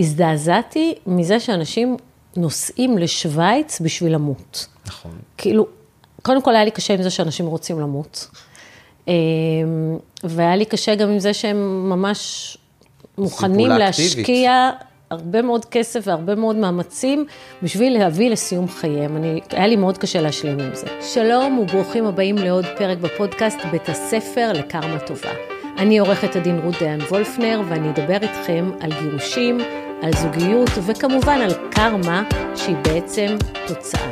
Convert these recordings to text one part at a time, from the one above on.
הזדעזעתי מזה שאנשים נוסעים לשוויץ בשביל למות. נכון. כאילו, קודם כל היה לי קשה עם זה שאנשים רוצים למות. אמ, והיה לי קשה גם עם זה שהם ממש מוכנים. להשקיע הרבה מאוד כסף והרבה מאוד מאמצים בשביל להביא לסיום חייהם. אני, היה לי מאוד קשה להשלים עם זה. שלום וברוכים הבאים לעוד פרק בפודקאסט בית הספר לקרמה טובה. אני עורכת הדין רות דיין וולפנר ואני אדבר איתכם על גירושים, על זוגיות וכמובן על קרמה שהיא בעצם תוצאה.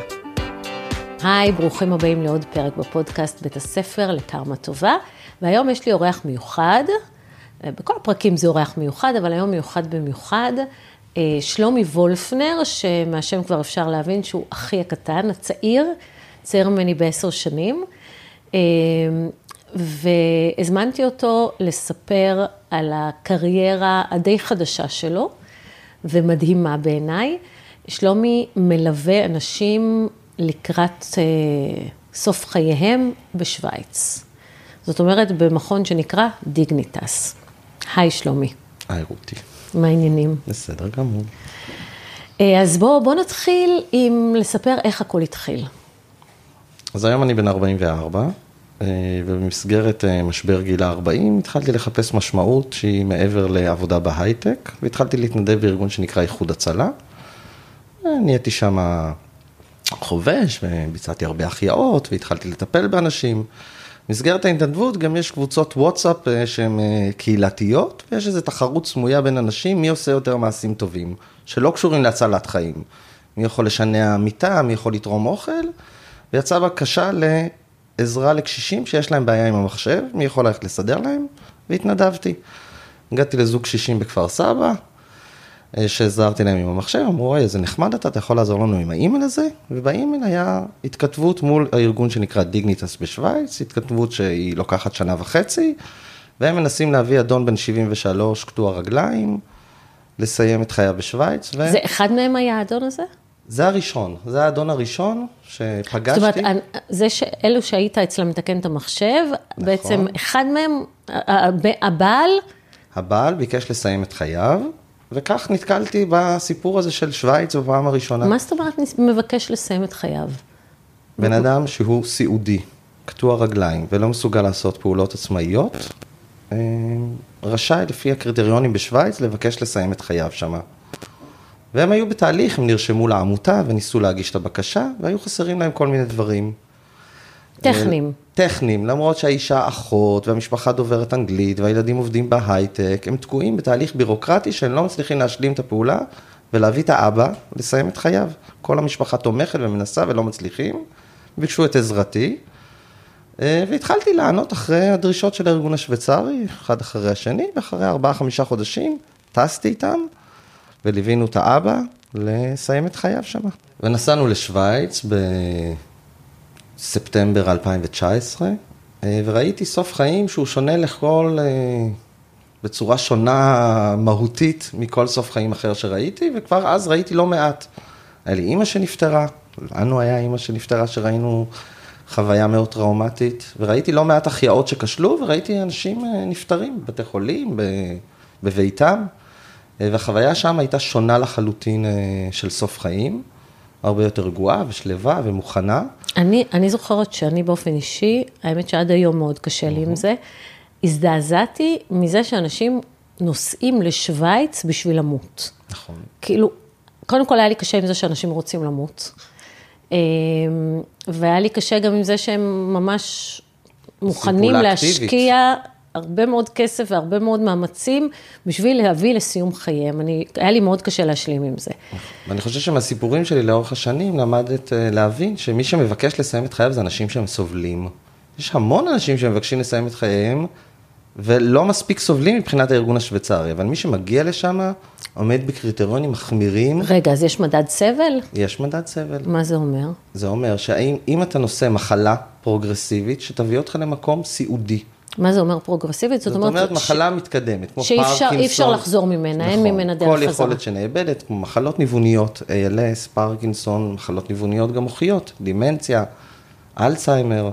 היי, ברוכים הבאים לעוד פרק בפודקאסט בית הספר לקרמה טובה, והיום יש לי אורח מיוחד, בכל הפרקים זה אורח מיוחד, אבל היום מיוחד במיוחד, אה, שלומי וולפנר, שמהשם כבר אפשר להבין שהוא אחי הקטן, הצעיר, צעיר ממני בעשר שנים, אה, והזמנתי אותו לספר על הקריירה הדי חדשה שלו, ומדהימה בעיניי. שלומי מלווה אנשים לקראת אה, סוף חייהם בשוויץ. זאת אומרת, במכון שנקרא דיגניטס. היי, שלומי. היי רותי. מה העניינים? בסדר גמור. אה, אז בואו בוא נתחיל עם לספר איך הכל התחיל. אז היום אני בן 44, אה, ובמסגרת אה, משבר גיל ה-40 התחלתי לחפש משמעות שהיא מעבר לעבודה בהייטק, והתחלתי להתנדב בארגון שנקרא איחוד הצלה. אה, נהייתי שם חובש, וביצעתי הרבה החייאות, והתחלתי לטפל באנשים. במסגרת ההתנדבות גם יש קבוצות וואטסאפ שהן קהילתיות, ויש איזו תחרות סמויה בין אנשים, מי עושה יותר מעשים טובים, שלא קשורים להצלת חיים. מי יכול לשנע מיטה, מי יכול לתרום אוכל, ויצאה בקשה לעזרה לקשישים שיש להם בעיה עם המחשב, מי יכול ללכת לסדר להם, והתנדבתי. הגעתי לזוג קשישים בכפר סבא, שעזרתי להם עם המחשב, אמרו, אוי, איזה נחמד אתה, אתה יכול לעזור לנו עם האימייל הזה? ובאימייל היה התכתבות מול הארגון שנקרא דיגניטס בשוויץ, התכתבות שהיא לוקחת שנה וחצי, והם מנסים להביא אדון בן 73, קטוע רגליים, לסיים את חייו בשוויץ. ו... זה אחד מהם היה האדון הזה? זה הראשון, זה האדון הראשון שפגשתי. זאת אומרת, זה שאלו שהיית אצלם מתקן את המחשב, נכון. בעצם אחד מהם, הבעל... הבעל ביקש לסיים את חייו. וכך נתקלתי בסיפור הזה של שוויץ בפעם הראשונה. מה זאת אומרת מבקש לסיים את חייו? בן אדם שהוא סיעודי, קטוע רגליים ולא מסוגל לעשות פעולות עצמאיות, רשאי לפי הקריטריונים בשוויץ לבקש לסיים את חייו שם. והם היו בתהליך, הם נרשמו לעמותה וניסו להגיש את הבקשה, והיו חסרים להם כל מיני דברים. טכניים. טכניים, למרות שהאישה אחות והמשפחה דוברת אנגלית והילדים עובדים בהייטק, הם תקועים בתהליך בירוקרטי שהם לא מצליחים להשלים את הפעולה ולהביא את האבא לסיים את חייו. כל המשפחה תומכת ומנסה ולא מצליחים, ביקשו את עזרתי, והתחלתי לענות אחרי הדרישות של הארגון השוויצרי, אחד אחרי השני, ואחרי ארבעה חמישה חודשים טסתי איתם וליווינו את האבא לסיים את חייו שם. ונסענו לשוויץ ב... ספטמבר 2019, וראיתי סוף חיים שהוא שונה לכל, בצורה שונה מהותית מכל סוף חיים אחר שראיתי, וכבר אז ראיתי לא מעט. היה לי אימא שנפטרה, לנו היה אימא שנפטרה שראינו חוויה מאוד טראומטית, וראיתי לא מעט החייאות שכשלו, וראיתי אנשים נפטרים בבתי חולים, בביתם, והחוויה שם הייתה שונה לחלוטין של סוף חיים. הרבה יותר רגועה ושלווה ומוכנה. אני, אני זוכרת שאני באופן אישי, האמת שעד היום מאוד קשה לי עם זה, הזדעזעתי מזה שאנשים נוסעים לשוויץ בשביל למות. נכון. כאילו, קודם כל היה לי קשה עם זה שאנשים רוצים למות. והיה לי קשה גם עם זה שהם ממש מוכנים להשקיע הרבה מאוד כסף והרבה מאוד מאמצים בשביל להביא לסיום חייהם. אני, היה לי מאוד קשה להשלים עם זה. ואני חושב שמהסיפורים שלי לאורך השנים למדת להבין שמי שמבקש לסיים את חייו זה אנשים שהם סובלים. יש המון אנשים שמבקשים לסיים את חייהם ולא מספיק סובלים מבחינת הארגון השוויצרי, אבל מי שמגיע לשם עומד בקריטריונים מחמירים. רגע, אז יש מדד סבל? יש מדד סבל. מה זה אומר? זה אומר שאם אתה נושא מחלה פרוגרסיבית שתביא אותך למקום סיעודי. מה זה אומר פרוגרסיבית? זאת אומרת, זאת אומרת מחלה ש... מתקדמת, כמו שאי פרקינסון. שאי אפשר לחזור ממנה, נכון, אין ממנה דרך חזרה. כל יכולת שנאבדת, כמו מחלות ניווניות, ALS, פרקינסון, מחלות ניווניות גם מוחיות, דימנציה, אלצהיימר,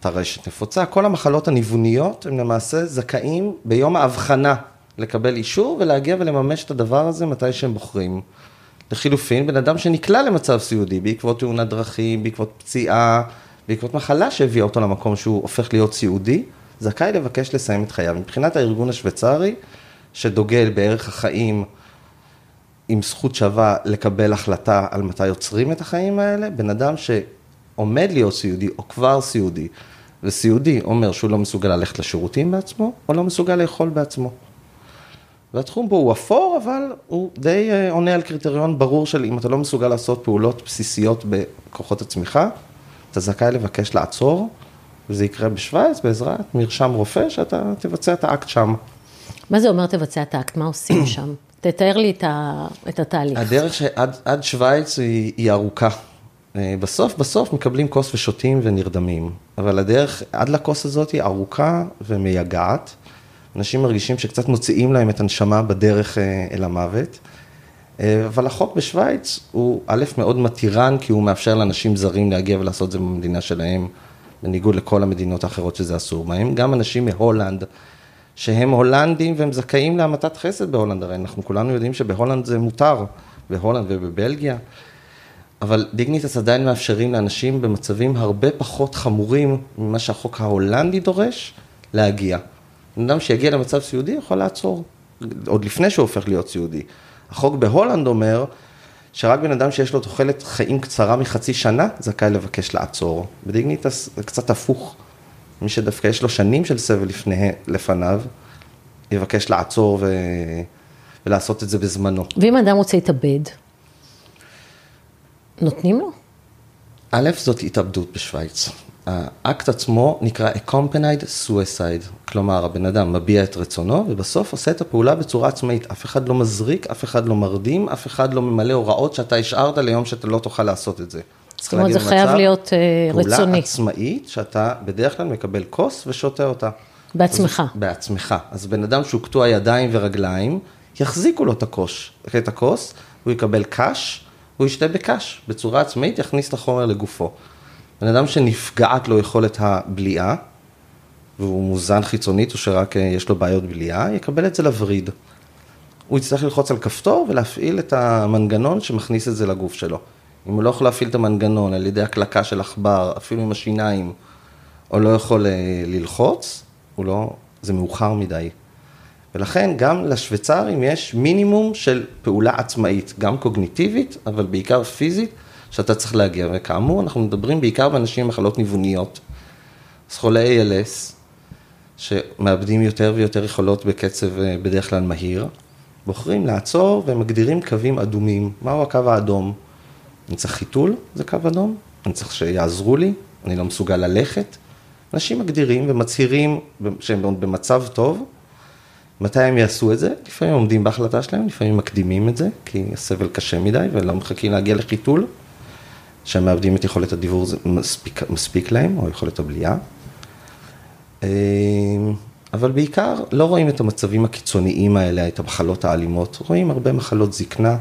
טרשת נפוצה, כל המחלות הניווניות הם למעשה זכאים ביום האבחנה לקבל אישור ולהגיע ולממש את הדבר הזה מתי שהם בוחרים. לחילופין, בן אדם שנקלע למצב סיעודי בעקבות תאונת דרכים, בעקבות פציעה, בעקבות מחלה שהביאה אותו למקום שהוא הופך להיות סיעודי, זכאי לבקש לסיים את חייו. מבחינת הארגון השוויצרי, שדוגל בערך החיים עם זכות שווה לקבל החלטה על מתי יוצרים את החיים האלה, בן אדם שעומד להיות סיעודי או כבר סיעודי, וסיעודי אומר שהוא לא מסוגל ללכת לשירותים בעצמו, או לא מסוגל לאכול בעצמו. והתחום פה הוא אפור, אבל הוא די אה, עונה על קריטריון ברור של אם אתה לא מסוגל לעשות פעולות בסיסיות בכוחות הצמיחה, אתה זכאי לבקש לעצור, וזה יקרה בשוויץ בעזרת מרשם רופא, שאתה תבצע את האקט שם. מה זה אומר תבצע את האקט? מה עושים שם? תתאר לי את, ה, את התהליך. הדרך שעד שוויץ היא, היא ארוכה. אה, בסוף, בסוף מקבלים כוס ושותים ונרדמים, אבל הדרך עד לכוס הזאת היא ארוכה ומייגעת. אנשים מרגישים שקצת מוציאים להם את הנשמה בדרך אה, אל המוות. אה, אבל החוק בשוויץ הוא א', מאוד מתירן, כי הוא מאפשר לאנשים זרים להגיע ולעשות את זה במדינה שלהם, בניגוד לכל המדינות האחרות שזה אסור בהם. גם אנשים מהולנד, שהם הולנדים והם זכאים להמתת חסד בהולנד, הרי אנחנו כולנו יודעים שבהולנד זה מותר, בהולנד ובבלגיה. אבל דיגניטס עדיין מאפשרים לאנשים במצבים הרבה פחות חמורים ממה שהחוק ההולנדי דורש, להגיע. אדם שיגיע למצב סיעודי יכול לעצור, עוד לפני שהוא הופך להיות סיעודי. החוק בהולנד אומר שרק בן אדם שיש לו תוחלת חיים קצרה מחצי שנה, זכאי לבקש לעצור. בדיגניטס זה קצת הפוך. מי שדווקא יש לו שנים של סבל לפני, לפניו, יבקש לעצור ו... ולעשות את זה בזמנו. ואם אדם רוצה להתאבד, נותנים לו? א', זאת התאבדות בשוויץ. האקט עצמו נקרא accompanied suicide, כלומר הבן אדם מביע את רצונו ובסוף עושה את הפעולה בצורה עצמאית, אף אחד לא מזריק, אף אחד לא מרדים, אף אחד לא ממלא הוראות שאתה השארת ליום שאתה לא תוכל לעשות את זה. זאת אומרת זה חייב להיות uh, רצוני. פעולה עצמאית שאתה בדרך כלל מקבל כוס ושותה אותה. בעצמך. אז, בעצמך. אז בן אדם שהוא קטוע ידיים ורגליים, יחזיקו לו את הכוס, את הכוס, הוא יקבל קש, הוא ישתה בקש, בצורה עצמאית יכניס את החומר לגופו. בן אדם שנפגעת לו יכולת הבליעה, והוא מוזן חיצונית או שרק אה, יש לו בעיות בליעה, יקבל את זה לווריד. הוא יצטרך ללחוץ על כפתור ולהפעיל את המנגנון שמכניס את זה לגוף שלו. אם הוא לא יכול להפעיל את המנגנון על ידי הקלקה של עכבר, אפילו עם השיניים, או לא יכול אה, ללחוץ, הוא לא, זה מאוחר מדי. ולכן גם לשוויצרים יש מינימום של פעולה עצמאית, גם קוגניטיבית, אבל בעיקר פיזית, שאתה צריך להגיע. וכאמור, אנחנו מדברים בעיקר באנשים עם מחלות ניווניות. אז חולי ALS, שמאבדים יותר ויותר יכולות בקצב אה, בדרך כלל מהיר, בוחרים לעצור ומגדירים קווים אדומים. מהו הקו האדום? אני צריך חיתול, זה קו אדום, אני צריך שיעזרו לי, אני לא מסוגל ללכת. אנשים מגדירים ומצהירים שהם במצב טוב, מתי הם יעשו את זה? לפעמים עומדים בהחלטה שלהם, לפעמים מקדימים את זה, כי הסבל קשה מדי ולא מחכים להגיע לחיתול. שהם מאבדים את יכולת הדיבור, זה מספיק, מספיק להם, או יכולת הבליעה. אה, אבל בעיקר לא רואים את המצבים הקיצוניים האלה, את המחלות האלימות, רואים הרבה מחלות זקנה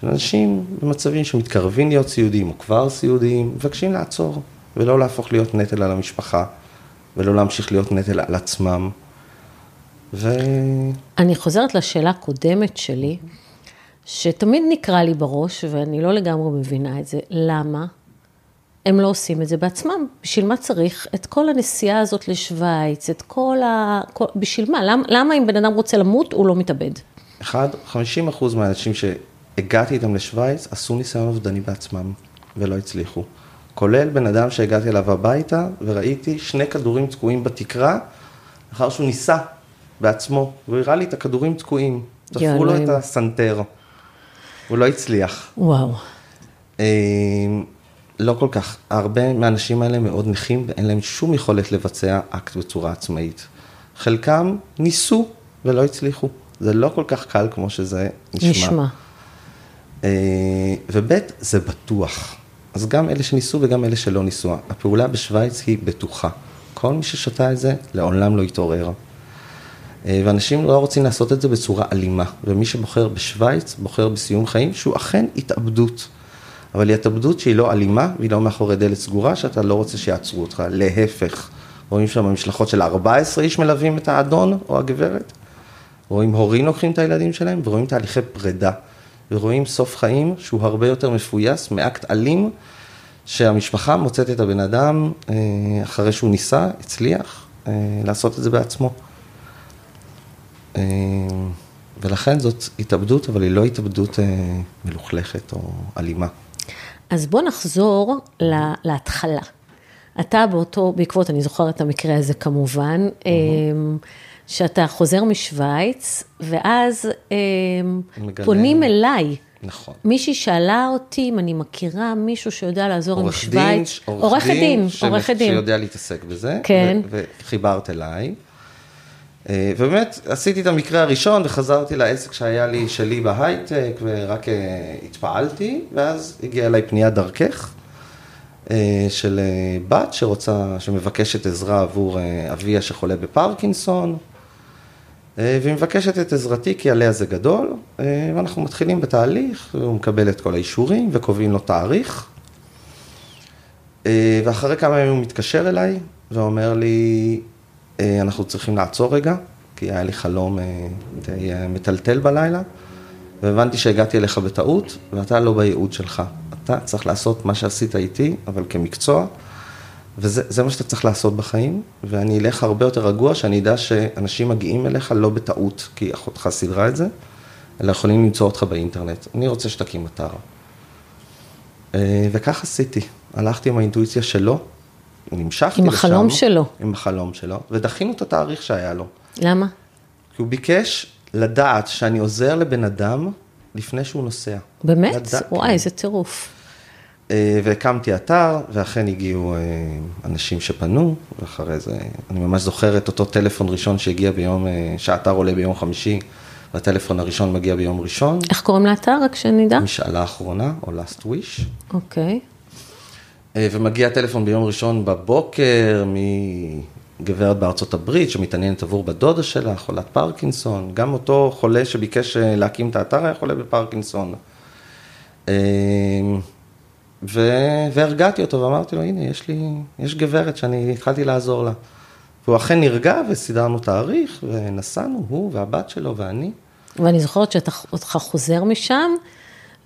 של אנשים במצבים שמתקרבים להיות סיעודיים או כבר סיעודיים, מבקשים לעצור ולא להפוך להיות נטל על המשפחה ולא להמשיך להיות נטל על עצמם. ו... אני חוזרת לשאלה הקודמת שלי. שתמיד נקרא לי בראש, ואני לא לגמרי מבינה את זה, למה הם לא עושים את זה בעצמם? בשביל מה צריך את כל הנסיעה הזאת לשוויץ, את כל ה... כל... בשביל מה? למה, למה אם בן אדם רוצה למות, הוא לא מתאבד? אחד, 50 אחוז מהאנשים שהגעתי איתם לשוויץ, עשו ניסיון אובדני בעצמם, ולא הצליחו. כולל בן אדם שהגעתי אליו הביתה, וראיתי שני כדורים תקועים בתקרה, לאחר שהוא ניסה בעצמו, והוא הראה לי את הכדורים תקועים. תפרו לו את הסנטר. הוא לא הצליח. וואו. אה, לא כל כך. הרבה מהאנשים האלה מאוד נכים ואין להם שום יכולת לבצע אקט בצורה עצמאית. חלקם ניסו ולא הצליחו. זה לא כל כך קל כמו שזה נשמע. נשמע. אה, וב' זה בטוח. אז גם אלה שניסו וגם אלה שלא ניסו. הפעולה בשוויץ היא בטוחה. כל מי ששתה את זה לעולם לא יתעורר. אה, ואנשים לא רוצים לעשות את זה בצורה אלימה, ומי שבוחר בשוויץ, בוחר בסיום חיים, שהוא אכן התאבדות. אבל היא התאבדות שהיא לא אלימה, והיא לא מאחורי דלת סגורה, שאתה לא רוצה שיעצרו אותך, להפך. רואים שם משלחות של 14 איש מלווים את האדון או הגברת, רואים הורים לוקחים את הילדים שלהם, ורואים תהליכי פרידה, ורואים סוף חיים שהוא הרבה יותר מפויס מאקט אלים, שהמשפחה מוצאת את הבן אדם אה, אחרי שהוא ניסה, הצליח, אה, לעשות את זה בעצמו. אה, ולכן זאת התאבדות, אבל היא לא התאבדות מלוכלכת או אלימה. אז בוא נחזור לה, להתחלה. אתה באותו, בעקבות, אני זוכרת את המקרה הזה כמובן, mm-hmm. שאתה חוזר משוויץ, ואז מגלה... פונים אליי. נכון. מישהי שאלה אותי אם אני מכירה מישהו שיודע לעזור עם שוויץ. עורך דין, עורך דין. שיודע להתעסק בזה. כן. וחיברת אליי. אה, ובאמת, עשיתי את המקרה הראשון וחזרתי לעסק שהיה לי, שלי בהייטק, ורק אה, התפעלתי, ואז הגיעה אליי פנייה דרכך, אה, של בת שרוצה, שמבקשת עזרה עבור אביה שחולה בפרקינסון. והיא מבקשת את עזרתי כי עליה זה גדול, ואנחנו מתחילים בתהליך, הוא מקבל את כל האישורים וקובעים לו תאריך. ואחרי כמה ימים הוא מתקשר אליי ואומר לי, אנחנו צריכים לעצור רגע, כי היה לי חלום די מטלטל בלילה, והבנתי שהגעתי אליך בטעות, ואתה לא בייעוד שלך. אתה צריך לעשות מה שעשית איתי, אבל כמקצוע. וזה מה שאתה צריך לעשות בחיים, ואני אלך הרבה יותר רגוע, שאני אדע שאנשים מגיעים אליך לא בטעות, כי אחותך סידרה את זה, אלא יכולים למצוא אותך באינטרנט. אני רוצה שתקים אתר. אה, וכך עשיתי. הלכתי עם האינטואיציה שלו, נמשכתי לשם. עם החלום שלו. עם החלום שלו, ודחינו את התאריך שהיה לו. למה? כי הוא ביקש לדעת שאני עוזר לבן אדם לפני שהוא נוסע. באמת? לדע... וואי. איזה טירוף. אה, והקמתי אתר, ואכן הגיעו אה, אנשים שפנו, ואחרי זה, אני ממש זוכר את אותו טלפון ראשון שהגיע ביום, אה, שהאתר עולה ביום חמישי, והטלפון הראשון מגיע ביום ראשון. איך קוראים לאתר, רק שנדע? משאלה אחרונה, או last wish. אוקיי. ומגיע טלפון ביום ראשון בבוקר מגברת בארצות הברית, שמתעניינת עבור בת שלה, חולת פרקינסון. גם אותו חולה שביקש להקים את האתר היה חולה בפרקינסון. ו... והרגעתי אותו ואמרתי לו, הנה, יש לי, יש גברת שאני התחלתי לעזור לה. והוא אכן נרגע וסידרנו תאריך ונסענו, הוא והבת שלו ואני. ואני זוכרת שאתה חוזר משם,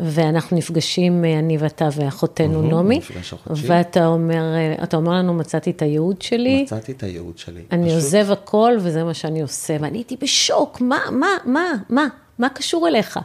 ואנחנו נפגשים, אני ואתה ואחותנו נעמי, ואתה אומר, אתה אומר לנו, מצאתי את הייעוד שלי. מצאתי את הייעוד שלי. אני פשוט... עוזב הכל וזה מה שאני עושה, ואני הייתי בשוק, מה, מה, מה, מה, מה קשור אליך?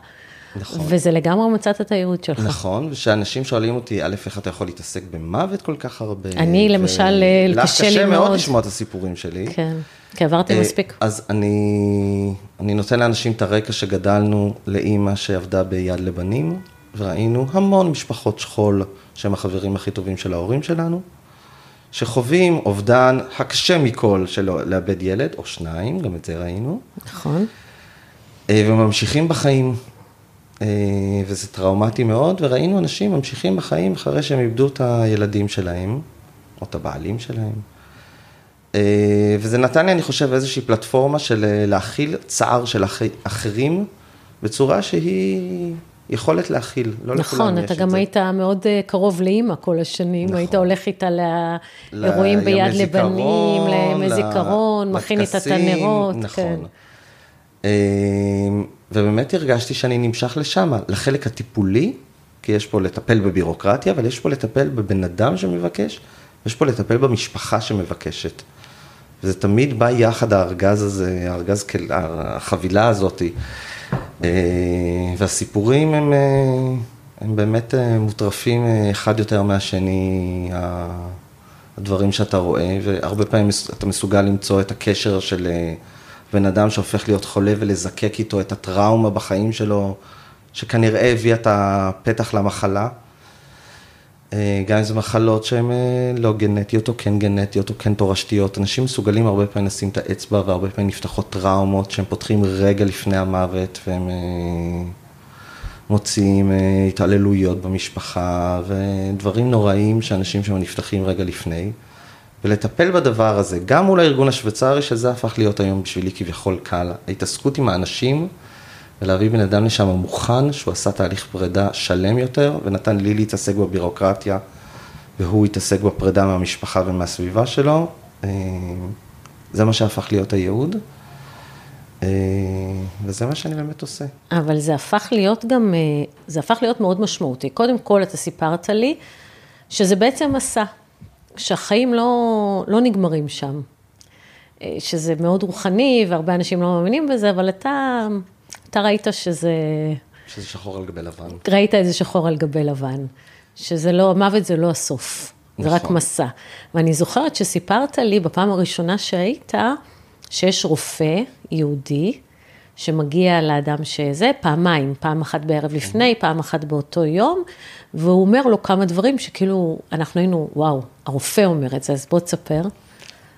נכון. וזה לגמרי מצאת את הייעוד שלך. נכון, ושאנשים שואלים אותי, א', איך אתה יכול להתעסק במוות כל כך הרבה? אני, למשל, קשה לי מאוד. לך קשה מאוד לשמוע את הסיפורים שלי. כן, כי עברתי אה, מספיק. אז אני, אני נותן לאנשים את הרקע שגדלנו לאימא שעבדה ביד לבנים, וראינו המון משפחות שכול, שהם החברים הכי טובים של ההורים שלנו, שחווים אובדן הקשה מכל של לאבד ילד, או שניים, גם את זה ראינו. נכון. אה, וממשיכים בחיים. אה, וזה טראומטי מאוד, וראינו אנשים ממשיכים בחיים אחרי שהם איבדו את הילדים שלהם, או את הבעלים שלהם. אה, וזה נתן לי, אני חושב, איזושהי פלטפורמה של אה, להכיל צער של אחרים בצורה שהיא יכולת להכיל, לא לכולם נכון, יש את זה. נכון, אתה גם היית מאוד קרוב לאימא כל השנים, נכון. היית הולך איתה לאירועים ביד לבנים, למזיכרון, מכין איתה את הנרות. נכון. כן. ובאמת הרגשתי שאני נמשך לשם, לחלק הטיפולי, כי יש פה לטפל בבירוקרטיה, אבל יש פה לטפל בבן אדם שמבקש, יש פה לטפל במשפחה שמבקשת. וזה תמיד בא יחד הארגז הזה, הארגז, החבילה הזאת. אה, והסיפורים הם, אה, הם באמת אה, מוטרפים אחד יותר מהשני, הדברים שאתה רואה, והרבה פעמים אתה מסוגל למצוא את הקשר של... בן אדם שהופך להיות חולה ולזקק איתו את הטראומה בחיים שלו, שכנראה הביאה את הפתח למחלה. אה, גם אם זה מחלות שהן אה, לא גנטיות או כן גנטיות או כן תורשתיות. אנשים מסוגלים הרבה פעמים לשים את האצבע והרבה פעמים נפתחות טראומות שהם פותחים רגע לפני המוות והם אה, מוציאים התעללויות במשפחה ודברים נוראים שאנשים שם נפתחים רגע לפני. ולטפל בדבר הזה, גם מול הארגון השוויצרי, שזה הפך להיות היום בשבילי כביכול קל, ההתעסקות עם האנשים, ולהביא בן אדם לשם מוכן, שהוא עשה תהליך פרידה שלם יותר, ונתן לי להתעסק בבירוקרטיה, והוא התעסק בפרידה מהמשפחה ומהסביבה שלו, אה, זה מה שהפך להיות הייעוד. אה, וזה מה שאני באמת עושה. אבל זה הפך להיות גם, אה, זה הפך להיות מאוד משמעותי. קודם כל, אתה סיפרת לי שזה בעצם מסע, שהחיים לא, לא נגמרים שם. אה, שזה מאוד רוחני, והרבה אנשים לא מאמינים בזה, אבל אתה, אתה ראית שזה... שזה שחור על גבי לבן. ראית איזה שחור על גבי לבן. שזה לא, מוות זה לא הסוף, זה רק נכון. מסע. ואני זוכרת שסיפרת לי בפעם הראשונה שהיית, שיש רופא יהודי, שמגיע לאדם שזה, פעמיים, פעם אחת בערב לפני, פעם אחת באותו יום, והוא אומר לו כמה דברים שכאילו, אנחנו היינו, וואו, הרופא אומר את זה, אז בוא תספר.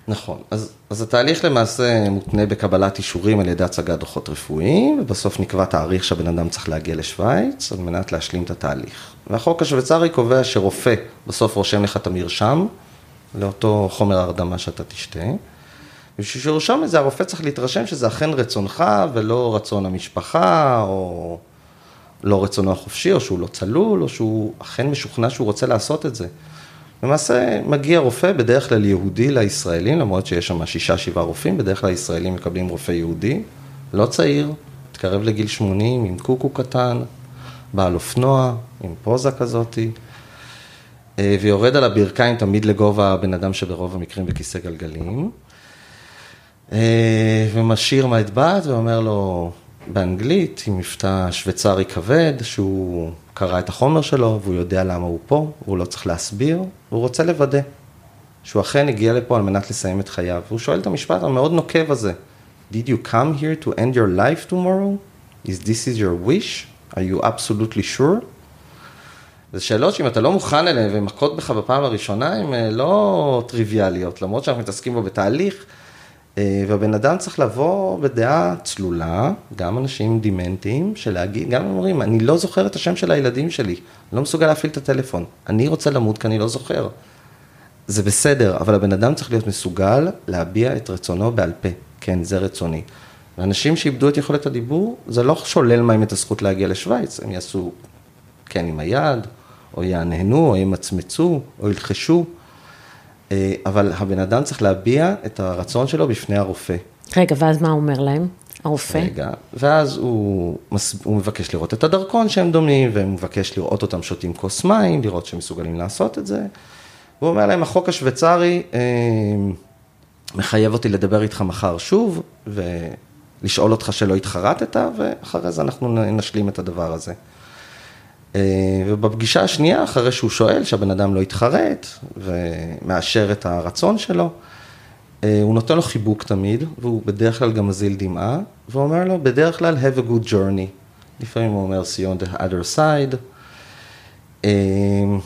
נכון, אז, אז התהליך למעשה מותנה בקבלת אישורים על ידי הצגת דוחות רפואיים, ובסוף נקבע תאריך שהבן אדם צריך להגיע לשוויץ על מנת להשלים את התהליך. והחוק השוויצרי קובע שרופא בסוף רושם לך את המרשם לאותו חומר הרדמה שאתה תשתה. בשביל שירשום את זה, הרופא צריך להתרשם שזה אכן רצונך ולא רצון המשפחה, או לא רצונו החופשי, או שהוא לא צלול, או שהוא אכן משוכנע שהוא רוצה לעשות את זה. למעשה מגיע רופא, בדרך כלל יהודי לישראלים, למרות שיש שם שישה, שבעה רופאים, בדרך כלל ישראלים מקבלים רופא יהודי, לא צעיר, מתקרב לגיל 80, עם קוקו קטן, בעל אופנוע, עם פוזה כזאתי, אה, ויורד על הברכיים תמיד לגובה הבן אדם שברוב המקרים בכיסא גלגלים, אה, ומשאיר מהטבעת ואומר לו באנגלית, עם מבטא שוויצרי כבד, שהוא קרא את החומר שלו והוא יודע למה הוא פה, והוא לא צריך להסביר, והוא רוצה לוודא שהוא אכן הגיע לפה על מנת לסיים את חייו. והוא שואל את המשפט המאוד נוקב הזה, Did you come here to end your life tomorrow? Is this is your wish? Are you absolutely sure? זה שאלות שאם אתה לא מוכן אליהן והן מכות בך בפעם הראשונה, הן אה, לא טריוויאליות, למרות שאנחנו מתעסקים בו בתהליך, והבן אדם צריך לבוא בדעה צלולה, גם אנשים דימנטיים, שלהגיד, גם אומרים, אני לא זוכר את השם של הילדים שלי, אני לא מסוגל להפעיל את הטלפון, אני רוצה למות כי אני לא זוכר. זה בסדר, אבל הבן אדם צריך להיות מסוגל להביע את רצונו בעל פה, כן, זה רצוני. ואנשים שאיבדו את יכולת הדיבור, זה לא שולל מהם את הזכות להגיע לשוויץ, הם יעשו כן עם היד, או יענהנו, או ימצמצו, או ילחשו, אה, אבל הבן אדם צריך להביע את הרצון שלו בפני הרופא. רגע, ואז מה הוא אומר להם, הרופא? רגע, ואז הוא. הוא מבקש לראות את הדרכון שהם דומים, והוא מבקש לראות אותם שותים כוס מים, לראות שהם מסוגלים לעשות את זה. הוא אומר להם, החוק השוויצרי אה, מחייב אותי לדבר איתך מחר שוב, ולשאול אותך שלא התחרטת, ואחרי זה אנחנו נשלים את הדבר הזה. אה, ובפגישה השנייה, אחרי שהוא שואל שהבן אדם לא יתחרט, ומאשר את הרצון שלו, אה, הוא נותן לו חיבוק תמיד, והוא בדרך כלל גם מזיל דמעה, ואומר לו, בדרך כלל, have a good journey. לפעמים הוא אומר, see on the other side. אה,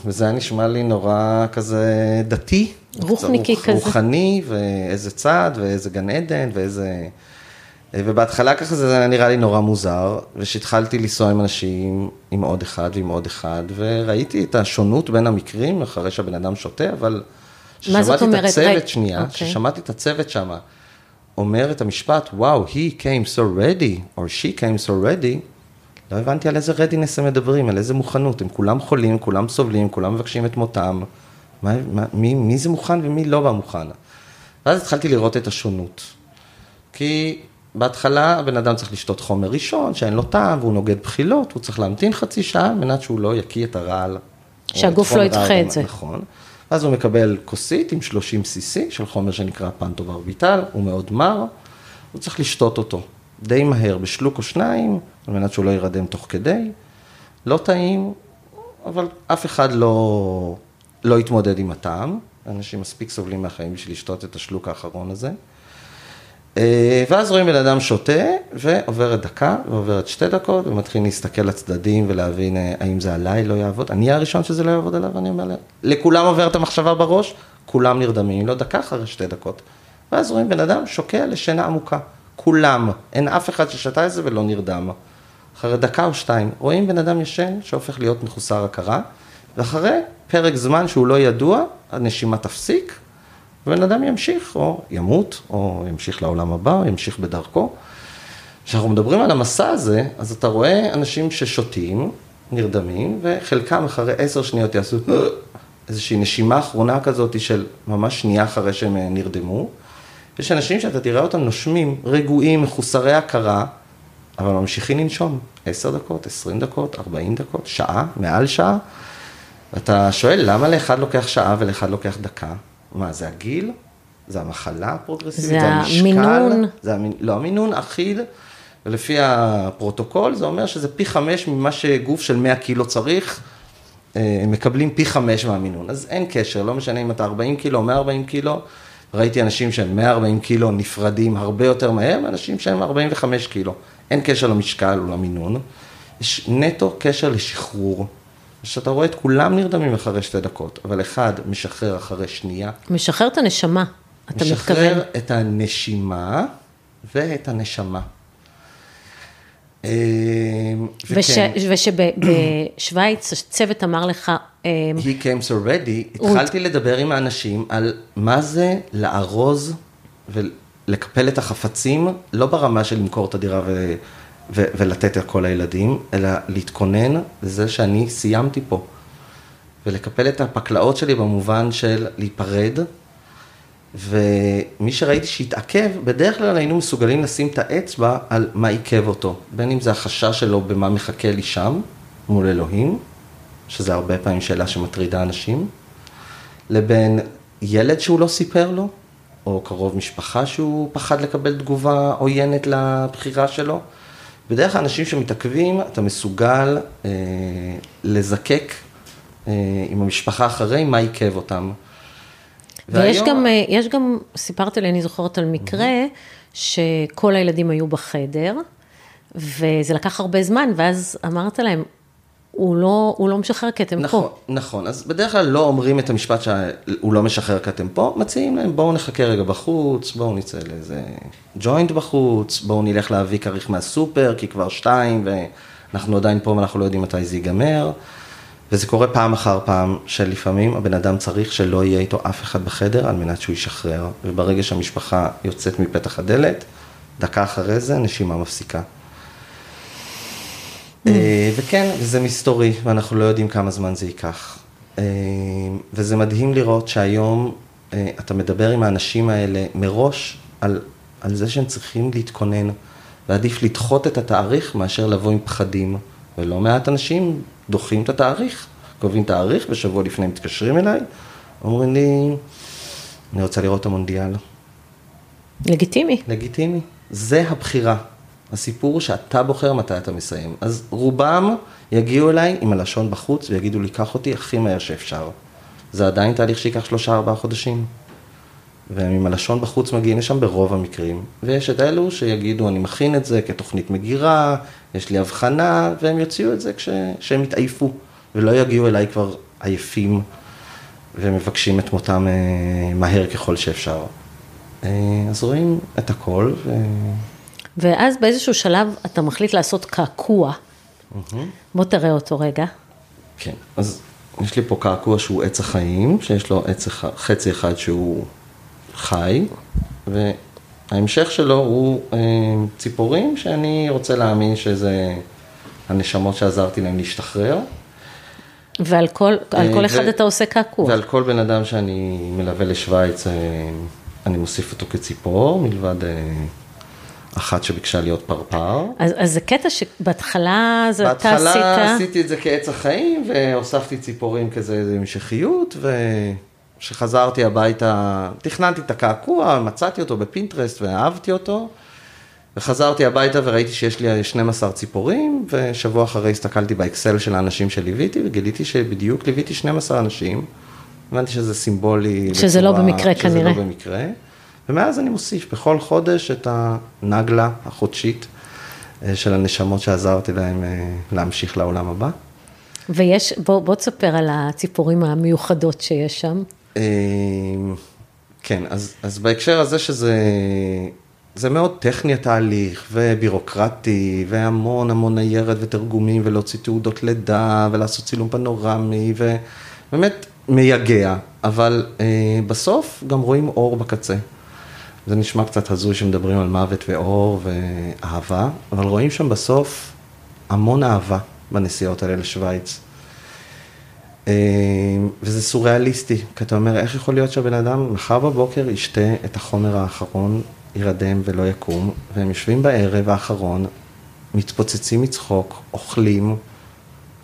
וזה היה נשמע לי נורא כזה דתי. רוחניקי קצת כזה. רוחני, ואיזה צד, ואיזה גן עדן, ואיזה... ובהתחלה ככה זה היה נראה לי נורא מוזר, ושהתחלתי לנסוע עם אנשים, עם עוד אחד ועם עוד אחד, וראיתי את השונות בין המקרים אחרי שהבן אדם שותה, אבל... מה זאת ששמעתי אומרת? את הצוות, רגע, שנייה, אוקיי. ששמעתי את הצוות שם, אומר את המשפט, וואו, he came so ready, or she came so ready, לא הבנתי על איזה readiness הם מדברים, על איזה מוכנות, הם כולם חולים, כולם סובלים, כולם מבקשים את מותם, מה, מה, מי, מי זה מוכן ומי לא בא מוכן. ואז התחלתי לראות את השונות. כי בהתחלה הבן אדם צריך לשתות חומר ראשון, שאין לו טעם, והוא נוגד בחילות, הוא צריך להמתין חצי שעה על מנת שהוא לא יקיא את הרעל. שהגוף לא ידחה את זה. נכון. ואז הוא מקבל כוסית עם 30 cc של חומר שנקרא פנטוברביטל, הוא מאוד מר, הוא צריך לשתות אותו די מהר, בשלוק או שניים, על מנת שהוא לא יירדם תוך כדי. לא טעים, אבל אף אחד לא, לא יתמודד עם הטעם. אנשים מספיק סובלים מהחיים בשביל לשתות את השלוק האחרון הזה. אה, ואז רואים בן אדם שותה, ועוברת דקה, ועוברת שתי דקות, ומתחילים להסתכל לצדדים ולהבין אה, האם זה עליי לא יעבוד. אני הראשון שזה לא יעבוד עליו, אני אומר להם, לכולם עוברת המחשבה בראש, כולם נרדמים, לא דקה אחרי שתי דקות. ואז רואים בן אדם שוקע לשינה עמוקה. כולם, אין אף אחד ששתה את זה ולא נרדם. אחרי דקה או שתיים, רואים בן אדם ישן שהופך להיות מחוסר הכרה, ואחרי פרק זמן שהוא לא ידוע, הנשימה תפסיק, ובן אדם ימשיך, או ימות, או ימשיך לעולם הבא, או ימשיך בדרכו. כשאנחנו מדברים על המסע הזה, אז אתה רואה אנשים ששותים, נרדמים, וחלקם אחרי עשר שניות יעשו איזושהי נשימה אחרונה כזאת של ממש שנייה אחרי שהם אה, נרדמו, יש אנשים שאתה תראה אותם נושמים, רגועים, מחוסרי הכרה, אבל ממשיכים לנשום 10 דקות, 20 דקות, 40 דקות, שעה, מעל שעה. אתה שואל, למה לאחד לוקח שעה ולאחד לוקח דקה? מה, זה הגיל? זה המחלה הפרוגרסיבית? זה המינון? זה המינ... לא, המינון אחיד, ולפי הפרוטוקול זה אומר שזה פי חמש ממה שגוף של 100 קילו צריך, אה, מקבלים פי חמש מהמינון. אז אין קשר, לא משנה אם אתה 40 קילו או 140 קילו, ראיתי אנשים שהם 140 קילו נפרדים הרבה יותר מהר מאנשים שהם 45 קילו. אין קשר למשקל או למינון, יש נטו קשר לשחרור. כשאתה רואה את כולם נרדמים אחרי שתי דקות, אבל אחד משחרר אחרי שנייה. משחרר את הנשמה, אתה מתכוון. משחרר את הנשימה ואת הנשמה. אה, וכן, ושבשוויץ הצוות אמר לך... אה, He came so ready, התחלתי לדבר עם האנשים על מה זה לארוז ולקפל את החפצים, לא ברמה של למכור את הדירה ו... ו- ולתת את כל הילדים, אלא להתכונן לזה שאני סיימתי פה. ולקפל את הפקלאות שלי במובן של להיפרד. ומי שראיתי שהתעכב, בדרך כלל היינו מסוגלים לשים את האצבע על מה עיכב אותו. בין אם זה החשש שלו במה מחכה לי שם, מול אלוהים, שזה הרבה פעמים שאלה שמטרידה אנשים, לבין ילד שהוא לא סיפר לו, או קרוב משפחה שהוא פחד לקבל תגובה עוינת לבחירה שלו. בדרך כלל אנשים שמתעכבים, אתה מסוגל אה, לזקק אה, עם המשפחה אחרי מה עיכב אותם. ויש והיום... גם, אה, יש גם, סיפרת לי, אני זוכרת על מקרה, שכל הילדים היו בחדר, וזה לקח הרבה זמן, ואז אמרת להם, הוא לא, הוא לא משחרר כי אתם נכון, פה. נכון, אז בדרך כלל לא אומרים את המשפט שהוא לא משחרר כי אתם פה, מציעים להם בואו נחכה רגע בחוץ, בואו נצא לאיזה ג'וינט בחוץ, בואו נלך להביא כריך מהסופר, כי כבר שתיים ואנחנו עדיין פה ואנחנו לא יודעים מתי זה ייגמר. וזה קורה פעם אחר פעם, שלפעמים הבן אדם צריך שלא יהיה איתו אף אחד בחדר על מנת שהוא ישחרר, וברגע שהמשפחה יוצאת מפתח הדלת, דקה אחרי זה הנשימה מפסיקה. וכן, זה מסתורי, ואנחנו לא יודעים כמה זמן זה ייקח. אה, וזה מדהים לראות שהיום אה, אתה מדבר עם האנשים האלה מראש על, על זה שהם צריכים להתכונן, ועדיף לדחות את התאריך מאשר לבוא עם פחדים. ולא מעט אנשים דוחים את התאריך, קובעים תאריך, ושבוע לפני מתקשרים אליי, אומרים לי, אני רוצה לראות את המונדיאל. לגיטימי. לגיטימי. זה הבחירה. הסיפור שאתה בוחר מתי אתה מסיים. אז רובם יגיעו אליי עם הלשון בחוץ ויגידו לי, קח אותי הכי מהר שאפשר. זה עדיין תהליך שייקח שלושה ארבעה חודשים. והם עם הלשון בחוץ מגיעים לשם ברוב המקרים. ויש את אלו שיגידו, אני מכין את זה כתוכנית מגירה, יש לי הבחנה, והם יוציאו את זה כשהם יתעייפו, ולא יגיעו אליי כבר עייפים ומבקשים את מותם אה, מהר ככל שאפשר. אה, אז רואים את הכל. ו... ואז באיזשהו שלב אתה מחליט לעשות קעקוע. Mm-hmm. בוא תראה אותו רגע. כן, אז יש לי פה קעקוע שהוא עץ החיים, שיש לו עץ חצי אחד שהוא חי, וההמשך שלו הוא אה, ציפורים שאני רוצה להאמין שזה הנשמות שעזרתי להם להשתחרר. ועל כל, על כל אה, אחד ו- אתה עושה קעקוע. ועל כל בן אדם שאני מלווה לשוויץ, אה, אני מוסיף אותו כציפור, מלבד אחת שביקשה להיות פרפר. אז, אז זה קטע שבהתחלה זה אתה עשית... בהתחלה עשיתי את זה כעץ החיים, והוספתי ציפורים כזה המשכיות, וכשחזרתי הביתה, תכננתי את הקעקוע, מצאתי אותו בפינטרסט ואהבתי אותו. וחזרתי הביתה וראיתי שיש לי 12 ציפורים, ושבוע אחרי הסתכלתי באקסל של האנשים שליוויתי, וגיליתי שבדיוק ליוויתי 12 אנשים. הבנתי שזה סימבולי. שזה לא בצורה, לא במקרה שזה כנראה. שזה לא במקרה. ומאז אני מוסיף בכל חודש את הנגלה החודשית אה, של הנשמות שעזרתי להם אה, להמשיך לעולם הבא. ויש, בוא, בוא תספר על הציפורים המיוחדות שיש שם. אה, כן, אז, אז בהקשר הזה שזה זה מאוד טכני התהליך, ובירוקרטי, והמון המון ניירת ותרגומים, ולהוציא תעודות לידה, ולעשות צילום פנורמי, ובאמת מייגע, אבל אה, בסוף גם רואים אור בקצה. זה נשמע קצת הזוי שמדברים על מוות ואור ואהבה, אבל רואים שם בסוף המון אהבה בנסיעות האלה לשוויץ. אה, וזה סוריאליסטי, כי אתה אומר, איך יכול להיות שהבן אדם מחר בבוקר ישתה את החומר האחרון, ירדם ולא יקום, והם יושבים בערב האחרון, מתפוצצים מצחוק, אוכלים,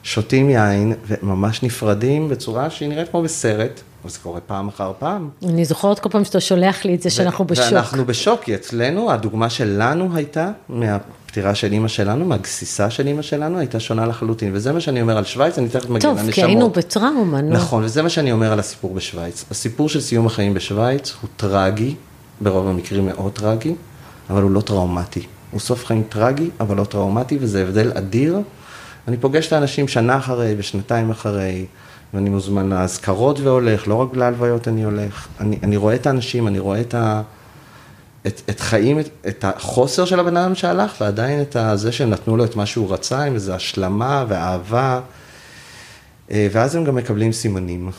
שותים יין, וממש נפרדים בצורה שהיא נראית כמו בסרט, אבל זה קורה פעם אחר פעם. אני זוכרת כל פעם שאתה שולח לי את זה, שאנחנו בשוק. ואנחנו בשוק, כי אצלנו, הדוגמה שלנו הייתה, מהפטירה של אימא שלנו, מהגסיסה של אימא שלנו, הייתה שונה לחלוטין. וזה מה שאני אומר על שווייץ, אני תכף מגיע לנשמות. טוב, כי היינו בטראומה, נו. נכון, וזה מה שאני אומר על הסיפור בשווייץ. הסיפור של סיום החיים בשווייץ הוא טרגי, ברוב המקרים מאוד טרגי, אבל הוא לא טראומטי. הוא סוף חיים טרגי, אבל לא טראומטי, וזה הבדל אדיר. אני פוגש את האנשים שנה אחרי ושנתיים אחרי, ואני מוזמן לאזכרות והולך, לא רק להלוויות אני הולך. אני, אני רואה את האנשים, אני רואה את, ה, את, את חיים, את, את החוסר של הבן אדם שהלך, ועדיין את זה שהם נתנו לו את מה שהוא רצה, עם איזו השלמה ואהבה, אה, ואז הם גם מקבלים סימנים.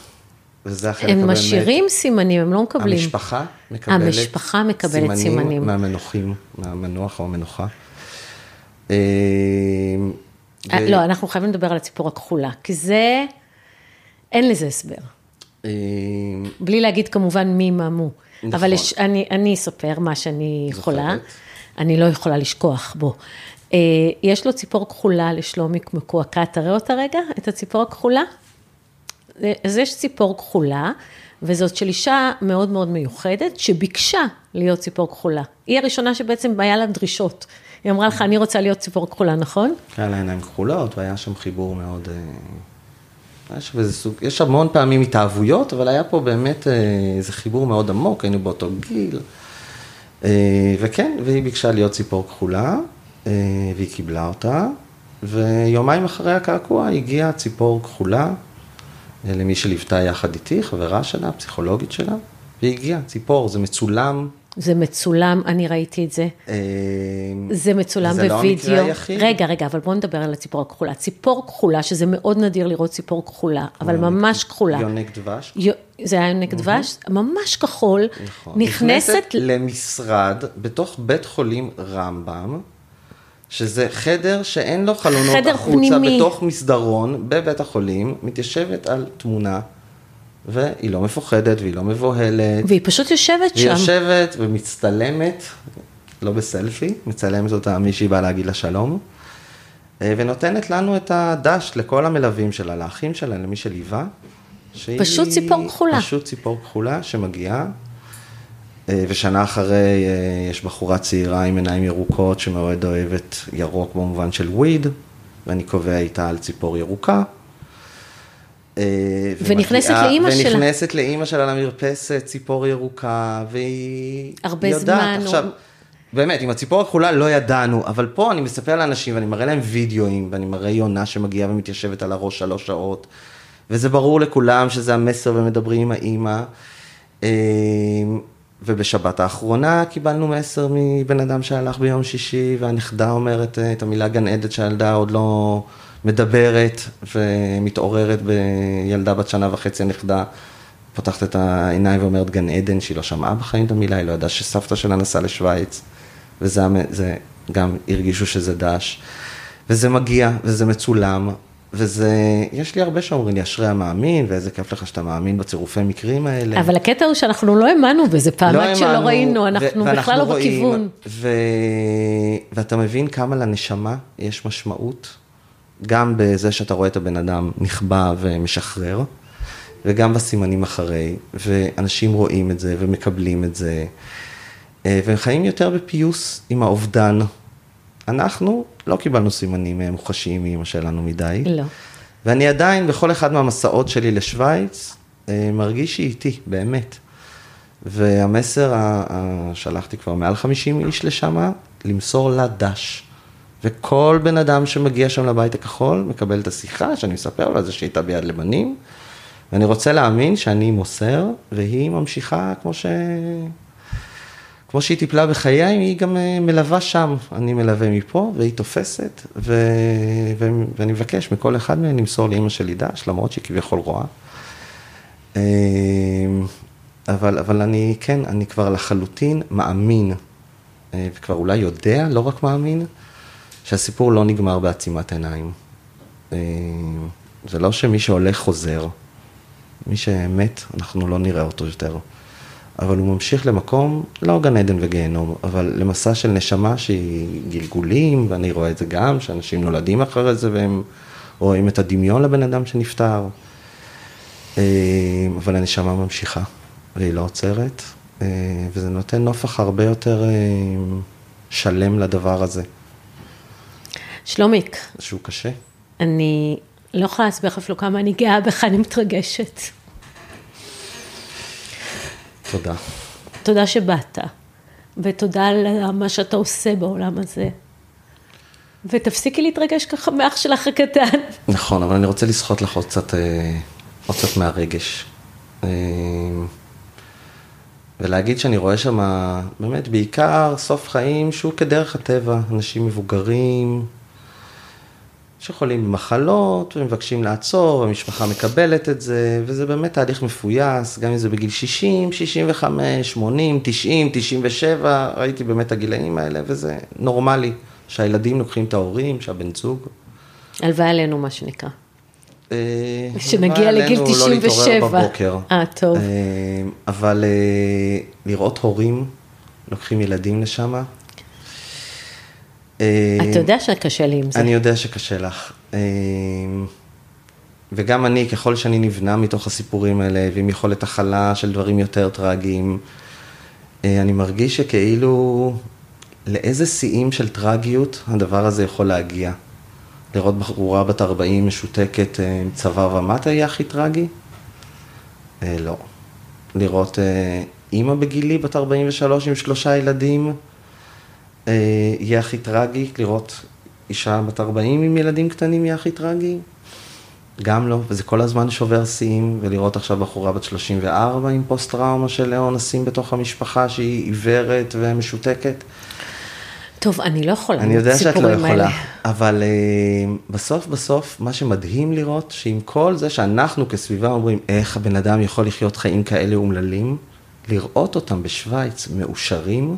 וזה החלק הם. משאירים סימנים, הם לא מקבלים. המשפחה מקבלת, המשפחה מקבלת סימנים. סימנים מהמנוחים, מהמנוח או המנוחה. אה, ו... לא, אנחנו חייבים לדבר על הציפור הכחולה, כי זה, אין לזה הסבר. אה, בלי להגיד כמובן מי מה מו. נכון. אבל יש, אני, אני אספר מה שאני יכולה, זוכרת. אני לא יכולה לשכוח בו. אה, יש לו ציפור כחולה לשלומי מקועקע, תראה אותה רגע, את הציפור הכחולה. אז יש ציפור כחולה, וזאת של אישה מאוד מאוד מיוחדת, שביקשה להיות ציפור כחולה. היא הראשונה שבעצם היה לה דרישות. היא אמרה לך, אני רוצה להיות ציפור כחולה, נכון? היה לה עיניים כחולות, והיה שם חיבור מאוד... יש, סוג, יש המון פעמים התאהבויות, אבל היה פה באמת אה, איזה חיבור מאוד עמוק, היינו באותו גיל. אה, וכן, והיא ביקשה להיות ציפור כחולה, אה, והיא קיבלה אותה, ויומיים אחרי הקעקוע הגיעה ציפור כחולה, למי שליוותה יחד איתי, חברה שלה, פסיכולוגית שלה, והיא הגיעה, ציפור, זה מצולם. זה מצולם, אני ראיתי את זה. אה, זה מצולם זה לא בווידאו. המקרה היחיד. רגע, רגע, אבל בואו נדבר על הציפור הכחולה. ציפור כחולה, שזה מאוד נדיר לראות ציפור כחולה, אבל ממש כחולה. יונק דבש. זה היה יונק דבש, ממש כחול, נכון. נכנסת, למשרד בתוך בית חולים רמב"ם, שזה חדר שאין לו חלונות החוצה, פנימי. בתוך מסדרון בבית החולים, מתיישבת על תמונה, והיא לא מפוחדת והיא לא מבוהלת. והיא פשוט יושבת והיא שם. יושבת ומצטלמת, לא בסלפי, מצלמת אותה מישהי באה להגיד לה שלום, אה, ונותנת לנו את הדש לכל המלווים שלה, לאחים שלה, למי שליווה. שהיא פשוט ציפור כחולה. פשוט ציפור כחולה שמגיעה, אה, ושנה אחרי אה, יש בחורה צעירה עם עיניים ירוקות שמאוד אוהבת ירוק במובן של וויד, ואני קובע איתה על ציפור ירוקה. אה, ונכנסת לאימא שלה. ונכנסת לאימא שלה למרפסת, ציפור ירוקה, והיא הרבה יודעת. זמן, עכשיו, באמת, עם הציפור הכחולה לא ידענו, אבל פה אני מספר לאנשים ואני מראה להם וידאוים, ואני מראה יונה שמגיעה ומתיישבת על הראש שלוש שעות, וזה ברור לכולם שזה המסר ומדברים עם האימא. אה, ובשבת האחרונה קיבלנו מסר מבן אדם שהלך ביום שישי, והנכדה אומרת אה, את המילה גן עדן שהילדה עוד לא מדברת ומתעוררת בילדה בת שנה וחצי, הנכדה פותחת את העיניים ואומרת גן עדן, שהיא לא שמעה בחיים את המילה, היא לא ידעה שסבתא שלה נסעה לשוויץ, וזה זה, גם הרגישו שזה דש. וזה מגיע, וזה מצולם, וזה, יש לי הרבה שאומרים לי, אשרי המאמין, ואיזה כיף לך שאתה מאמין בצירופי מקרים האלה. אבל הקטע הוא שאנחנו לא האמנו בזה פעם, עד שלא ראינו, אנחנו בכלל לא רואים, בכיוון. ו... ואתה מבין כמה לנשמה יש משמעות, גם בזה שאתה רואה את הבן אדם נכבה ומשחרר, וגם בסימנים אחרי, ואנשים רואים את זה ומקבלים את זה, אה, והם חיים יותר בפיוס עם האובדן. אנחנו לא קיבלנו סימנים אה, מוחשיים מאמא שלנו מדי. לא. ואני עדיין, בכל אחד מהמסעות שלי לשוויץ, אה, מרגיש שהיא איתי, באמת. והמסר, ה- ה- שלחתי כבר מעל 50 איש לשם, למסור לה דש. וכל בן אדם שמגיע שם לבית הכחול, מקבל את השיחה, שאני מספר לו על זה שהיא הייתה ביד לבנים, ואני רוצה להאמין שאני מוסר, והיא ממשיכה כמו ש... כמו שהיא טיפלה בחיי, היא גם אה, מלווה שם. אני מלווה מפה, והיא תופסת, ו... ו... ואני מבקש מכל אחד מהם למסור לאימא שלי דש, למרות שהיא כביכול רואה. אה, אבל, אבל אני, כן, אני כבר לחלוטין מאמין, אה, וכבר אולי יודע, לא רק מאמין, שהסיפור לא נגמר בעצימת עיניים. אה, זה לא שמי שהולך חוזר. מי שמת, אנחנו לא נראה אותו יותר. אבל הוא ממשיך למקום, לא גן עדן וגיהנום, אבל למסע של נשמה שהיא גלגולים, ואני רואה את זה גם, שאנשים נולדים אחרי זה והם רואים את הדמיון לבן אדם שנפטר. אה, אבל הנשמה ממשיכה, והיא לא עוצרת, אה, וזה נותן נופח הרבה יותר שלם לדבר הזה. שלומיק. שהוא קשה. אני לא יכולה להסביר לך אפילו כמה אני גאה בך, אני מתרגשת. תודה. תודה שבאת, ותודה על מה שאתה עושה בעולם הזה. ותפסיקי להתרגש ככה מאח שלך הקטן. נכון, אבל אני רוצה לסחוט לך עוד קצת, אה, עוד קצת מהרגש. אה, ולהגיד שאני רואה שם באמת בעיקר סוף חיים שהוא כדרך הטבע, אנשים מבוגרים, שחולים במחלות ומבקשים לעצור, המשפחה מקבלת את זה, וזה באמת תהליך מפויס, גם אם זה בגיל 60, 65, 80, 90, 97, ראיתי באמת את הגילאים האלה, וזה נורמלי, שהילדים לוקחים את ההורים, שהבן זוג. הלוואי עלינו, מה שנקרא. אה, שנגיע לגיל עלינו לא 97. להתעורר בבוקר. אה, טוב. אה, אבל אה, לראות הורים לוקחים ילדים לשם, אתה יודע שקשה לי עם זה. אני יודע שקשה לך. אה, וגם אני, ככל שאני נבנה מתוך הסיפורים האלה, ועם יכולת הכלה של דברים יותר טרגיים, אה, אני מרגיש שכאילו לאיזה שיאים של טרגיות הדבר הזה יכול להגיע. לראות בחורה בת 40 משותקת אה, עם צוואר ומטה יהיה הכי טרגי? אה, לא. לראות אה, אימא בגילי בת 43 עם שלושה ילדים, אה, יהיה הכי טרגי, לראות אישה בת 40 עם ילדים קטנים יהיה הכי טרגי? גם לא, וזה כל הזמן שובר שיאים, ולראות עכשיו בחורה בת 34 עם פוסט טראומה של אונסים בתוך המשפחה שהיא עיוורת ומשותקת. טוב, אני לא יכולה אני יודע שאת לא יכולה, האלה. אבל uh, בסוף בסוף, מה שמדהים לראות, שעם כל זה שאנחנו כסביבה אומרים, איך הבן אדם יכול לחיות חיים כאלה אומללים, לראות אותם בשוויץ מאושרים,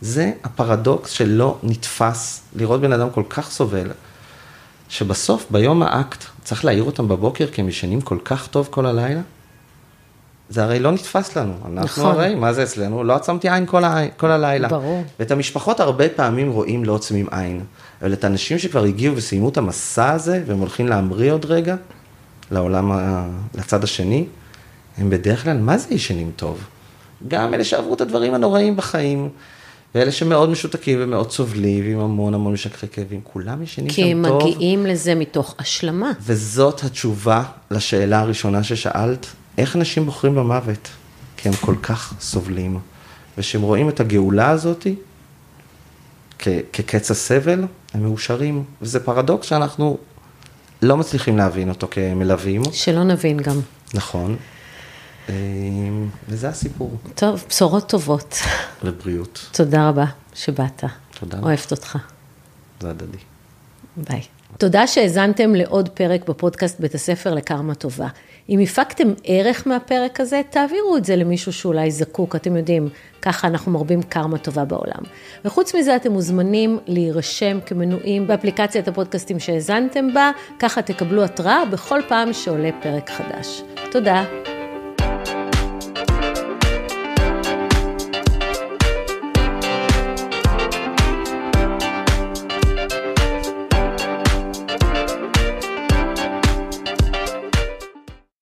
זה הפרדוקס שלא נתפס, לראות בן אדם כל כך סובל, שבסוף, ביום האקט, צריך להעיר אותם בבוקר כי הם ישנים כל כך טוב כל הלילה. זה הרי לא נתפס לנו. אנחנו נכון. הרי, מה זה אצלנו? לא עצמתי עין כל, ה... כל הלילה. ברור. ואת המשפחות הרבה פעמים רואים לא עוצמים עין. אבל את האנשים שכבר הגיעו וסיימו את המסע הזה, והם הולכים להמריא עוד רגע, לעולם. לצד השני, הם בדרך כלל, מה זה ישנים טוב? גם אלה שעברו את הדברים הנוראים בחיים, ואלה שמאוד משותקים ומאוד סובלים, ועם המון המון משככי כאבים, כולם ישנים כי הם שם טוב. מגיעים לזה מתוך השלמה. וזאת התשובה לשאלה הראשונה ששאלת, איך אנשים בוחרים במוות? כי הם כל כך סובלים. וכשהם רואים את הגאולה הזאת כ- כקץ הסבל, הם מאושרים. וזה פרדוקס שאנחנו לא מצליחים להבין אותו כמלווים. שלא נבין גם. נכון. אה, וזה הסיפור. טוב, בשורות טובות. לבריאות. תודה רבה שבאת. תודה. אוהבת אותך. זה הדדי. ביי. תודה שהאזנתם לעוד פרק בפודקאסט בית הספר לקרמה טובה. אם הפקתם ערך מהפרק הזה, תעבירו את זה למישהו שאולי זקוק, אתם יודעים, ככה אנחנו מרבים קרמה טובה בעולם. וחוץ מזה, אתם מוזמנים להירשם כמנויים באפליקציית הפודקאסטים שהאזנתם בה, ככה תקבלו התראה בכל פעם שעולה פרק חדש. תודה.